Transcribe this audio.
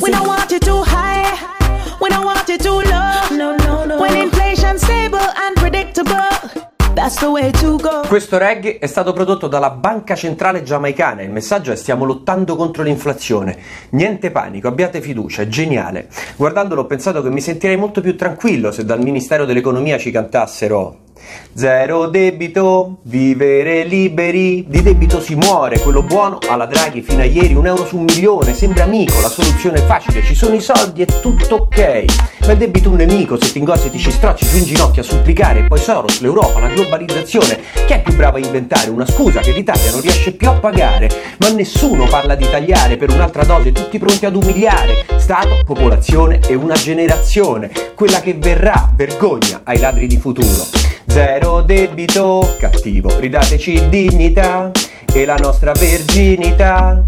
We don't want it too high. We don't want it too low. No, no, no. When inflation's stable and predictable. That's the way to go. Questo reggae è stato prodotto dalla Banca Centrale Giamaicana. Il messaggio è stiamo lottando contro l'inflazione. Niente panico, abbiate fiducia, è geniale. Guardandolo ho pensato che mi sentirei molto più tranquillo se dal Ministero dell'Economia ci cantassero Zero debito, vivere liberi. Di debito si muore, quello buono alla Draghi fino a ieri, un euro su un milione, sembra amico, la soluzione è facile, ci sono i soldi, è tutto ok. Ma il debito è un nemico, se ti ingossi ti ci stracci giù in ginocchio a supplicare, poi Soros, l'Europa, la globalizzazione. Chi è più bravo a inventare una scusa che l'Italia non riesce più a pagare? Ma nessuno parla di tagliare per un'altra dose, tutti pronti ad umiliare. Stato, popolazione e una generazione, quella che verrà, vergogna ai ladri di futuro. Zero debito cattivo, ridateci dignità e la nostra verginità.